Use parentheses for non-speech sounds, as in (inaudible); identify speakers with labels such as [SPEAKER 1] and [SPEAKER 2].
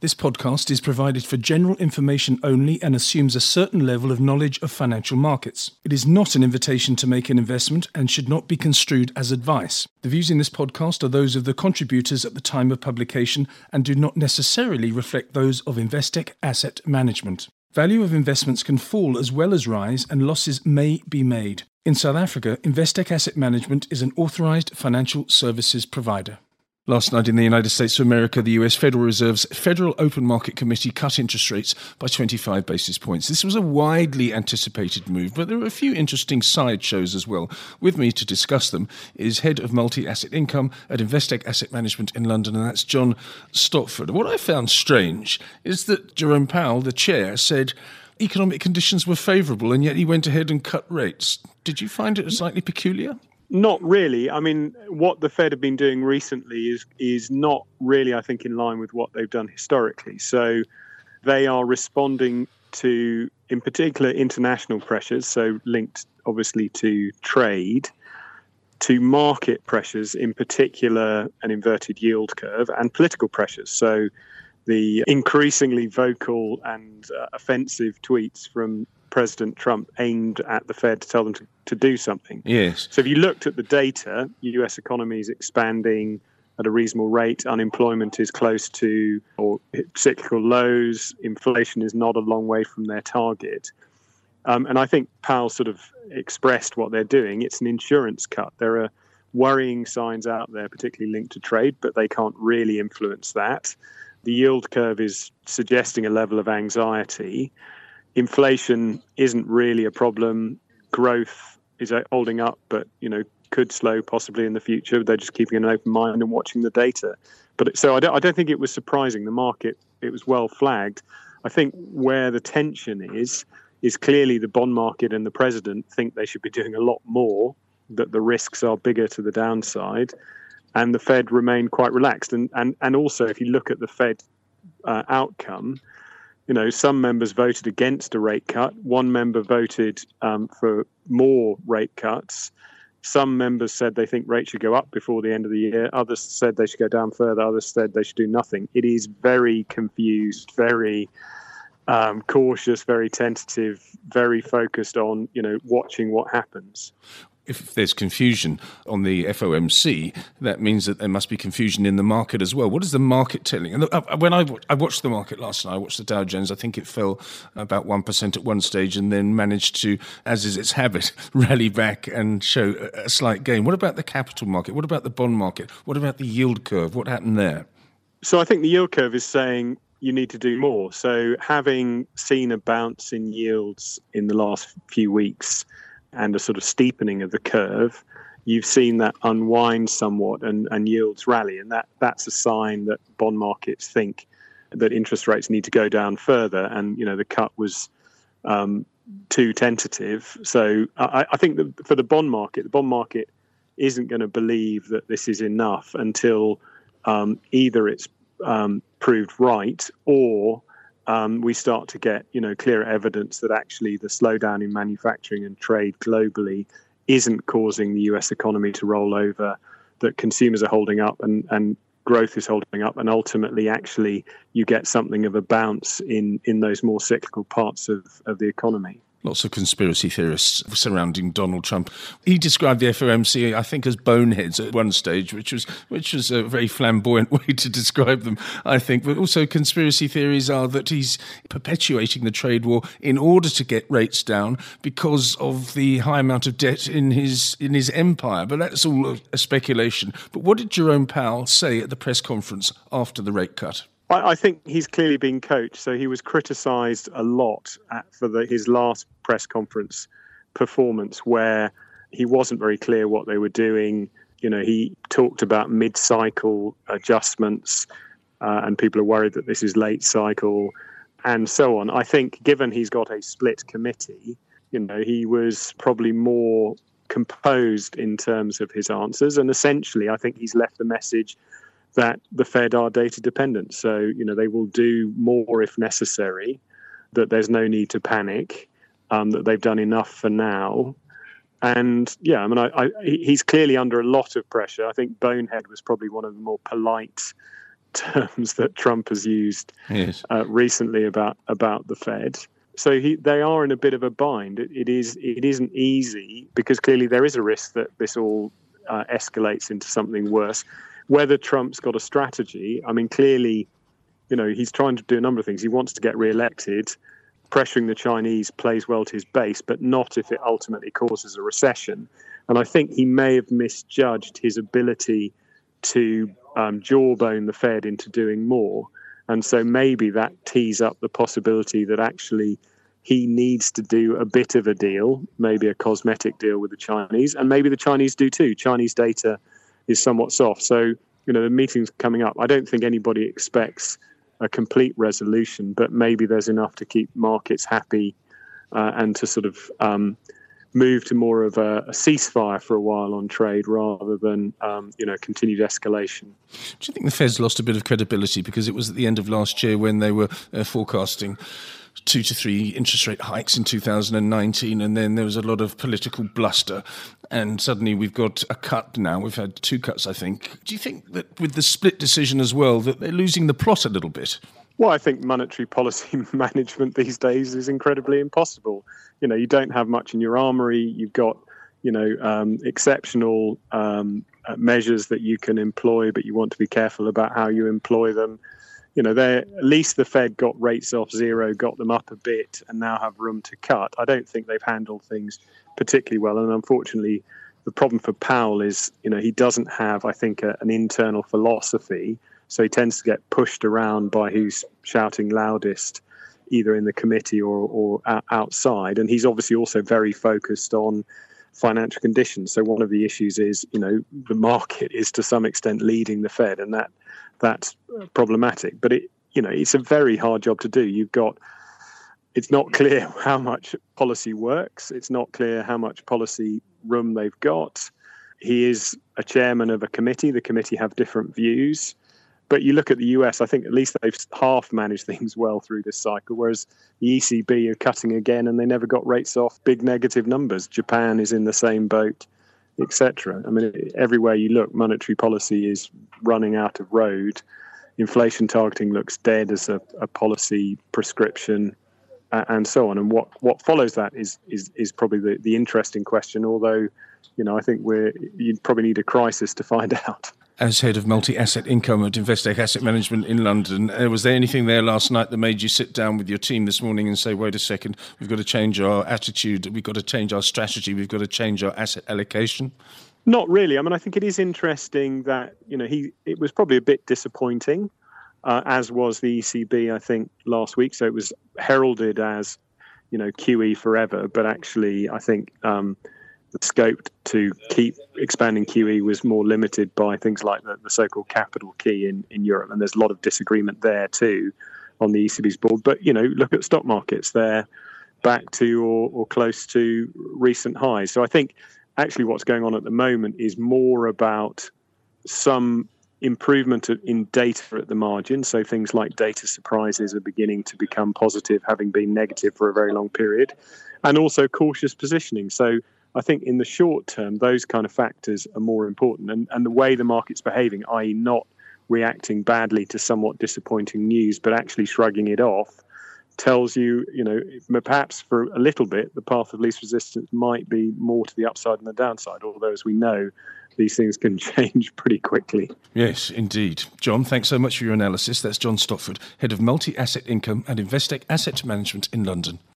[SPEAKER 1] This podcast is provided for general information only and assumes a certain level of knowledge of financial markets. It is not an invitation to make an investment and should not be construed as advice. The views in this podcast are those of the contributors at the time of publication and do not necessarily reflect those of Investec Asset Management. Value of investments can fall as well as rise, and losses may be made. In South Africa, Investec Asset Management is an authorized financial services provider. Last night in the United States of America, the US Federal Reserve's Federal Open Market Committee cut interest rates by 25 basis points. This was a widely anticipated move, but there are a few interesting sideshows as well. With me to discuss them is head of multi asset income at Investec Asset Management in London, and that's John Stopford. What I found strange is that Jerome Powell, the chair, said economic conditions were favourable, and yet he went ahead and cut rates. Did you find it slightly peculiar?
[SPEAKER 2] Not really. I mean, what the Fed have been doing recently is is not really, I think, in line with what they've done historically. So they are responding to, in particular, international pressures. So linked, obviously, to trade, to market pressures, in particular, an inverted yield curve, and political pressures. So the increasingly vocal and uh, offensive tweets from President Trump aimed at the Fed to tell them to, to do something.
[SPEAKER 1] Yes.
[SPEAKER 2] So if you looked at the data, US economy is expanding at a reasonable rate. Unemployment is close to or cyclical lows. Inflation is not a long way from their target. Um, and I think Powell sort of expressed what they're doing. It's an insurance cut. There are worrying signs out there, particularly linked to trade, but they can't really influence that. The yield curve is suggesting a level of anxiety inflation isn't really a problem. Growth is holding up, but you know could slow possibly in the future. They're just keeping an open mind and watching the data. But so I don't, I don't think it was surprising. The market it was well flagged. I think where the tension is is clearly the bond market and the president think they should be doing a lot more. That the risks are bigger to the downside, and the Fed remain quite relaxed. And and and also, if you look at the Fed uh, outcome, you know, some members voted against a rate cut. One member voted um, for more rate cuts. Some members said they think rates should go up before the end of the year. Others said they should go down further. Others said they should do nothing. It is very confused, very um, cautious, very tentative, very focused on you know watching what happens
[SPEAKER 1] if there's confusion on the FOMC, that means that there must be confusion in the market as well. What is the market telling? And uh, when I, I watched the market last night, I watched the Dow Jones, I think it fell about 1% at one stage and then managed to, as is its habit, (laughs) rally back and show a slight gain. What about the capital market? What about the bond market? What about the yield curve? What happened there?
[SPEAKER 2] So I think the yield curve is saying you need to do more. So having seen a bounce in yields in the last few weeks, and a sort of steepening of the curve, you've seen that unwind somewhat and, and yields rally. And that, that's a sign that bond markets think that interest rates need to go down further. And, you know, the cut was um, too tentative. So I, I think that for the bond market, the bond market isn't going to believe that this is enough until um, either it's um, proved right or um, we start to get you know clear evidence that actually the slowdown in manufacturing and trade globally isn't causing the U.S. economy to roll over, that consumers are holding up and and growth is holding up, and ultimately, actually, you get something of a bounce in in those more cyclical parts of of the economy
[SPEAKER 1] lots of conspiracy theorists surrounding Donald Trump. He described the FOMC, I think, as boneheads at one stage, which was which was a very flamboyant (laughs) way to describe them, I think. But also, conspiracy theories are that he's perpetuating the trade war in order to get rates down because of the high amount of debt in his in his empire. But that's all a speculation. But what did Jerome Powell say at the press conference after the rate cut?
[SPEAKER 2] I, I think he's clearly been coached. So he was criticised a lot at, for the, his last press conference performance, where he wasn't very clear what they were doing. You know, he talked about mid-cycle adjustments, uh, and people are worried that this is late cycle, and so on. I think, given he's got a split committee, you know, he was probably more composed in terms of his answers, and essentially, I think he's left the message that the Fed are data dependent. So, you know, they will do more if necessary, that there's no need to panic, um, that they've done enough for now. And yeah, I mean, I, I, he's clearly under a lot of pressure. I think Bonehead was probably one of the more polite (laughs) terms that Trump has used
[SPEAKER 1] yes.
[SPEAKER 2] uh, recently about about the Fed. So he, they are in a bit of a bind. It, it is it isn't easy because clearly there is a risk that this all uh, escalates into something worse. Whether Trump's got a strategy, I mean, clearly, you know, he's trying to do a number of things. He wants to get re-elected. Pressuring the Chinese plays well to his base, but not if it ultimately causes a recession. And I think he may have misjudged his ability to um, jawbone the Fed into doing more. And so maybe that tees up the possibility that actually he needs to do a bit of a deal, maybe a cosmetic deal with the Chinese, and maybe the Chinese do too. Chinese data is somewhat soft. So, you know, the meeting's coming up. I don't think anybody expects a complete resolution, but maybe there's enough to keep markets happy uh, and to sort of um, move to more of a, a, ceasefire for a while on trade rather than um, you know continued escalation.
[SPEAKER 1] Do you think the Fed's lost a bit of credibility because it was at the end of last year when they were uh, forecasting two to three interest rate hikes in 2019, and then there was a lot of political bluster, and suddenly we've got a cut now. We've had two cuts, I think. Do you think that with the split decision as well, that they're losing the plot a little bit?
[SPEAKER 2] Well, I think monetary policy (laughs) management these days is incredibly impossible you know you don't have much in your armory. You've got you know um, exceptional um, uh, measures that you can employ, but you want to be careful about how you employ them. You know, they at least the Fed got rates off zero, got them up a bit, and now have room to cut. I don't think they've handled things particularly well, and unfortunately, the problem for Powell is you know he doesn't have, I think, a, an internal philosophy, so he tends to get pushed around by who's shouting loudest either in the committee or, or outside. And he's obviously also very focused on financial conditions. So one of the issues is, you know, the market is to some extent leading the Fed, and that that's uh, problematic. But it, you know, it's a very hard job to do. You've got it's not clear (laughs) how much policy works. It's not clear how much policy room they've got. He is a chairman of a committee. The committee have different views. But you look at the US, I think at least they've half managed (laughs) things well through this cycle, whereas the ECB are cutting again and they never got rates off big negative numbers. Japan is in the same boat, etc. I mean, everywhere you look, monetary policy is running out of road. Inflation targeting looks dead as a, a policy prescription, uh, and so on. And what, what follows that is is is probably the, the interesting question. Although, you know, I think we're you probably need a crisis to find (laughs) out
[SPEAKER 1] as head of multi-asset income at Investec Asset Management in London. Uh, was there anything there last night that made you sit down with your team this morning and say, "Wait a second, we've got to change our attitude, we've got to change our strategy, we've got to change our asset allocation"?
[SPEAKER 2] Not really. I mean, I think it is interesting that you know he. It was probably a bit disappointing, uh, as was the ECB. I think last week. So it was heralded as, you know, QE forever, but actually, I think. Um, scope to keep expanding QE was more limited by things like the, the so-called capital key in, in Europe, and there's a lot of disagreement there too on the ECB's board. But you know, look at stock markets; they're back to or, or close to recent highs. So I think actually what's going on at the moment is more about some improvement in data at the margin. So things like data surprises are beginning to become positive, having been negative for a very long period, and also cautious positioning. So I think in the short term, those kind of factors are more important. And, and the way the market's behaving, i.e., not reacting badly to somewhat disappointing news, but actually shrugging it off, tells you, you know, perhaps for a little bit, the path of least resistance might be more to the upside than the downside. Although, as we know, these things can (laughs) change pretty quickly.
[SPEAKER 1] Yes, indeed. John, thanks so much for your analysis. That's John Stopford, Head of Multi Asset Income and Investec Asset Management in London.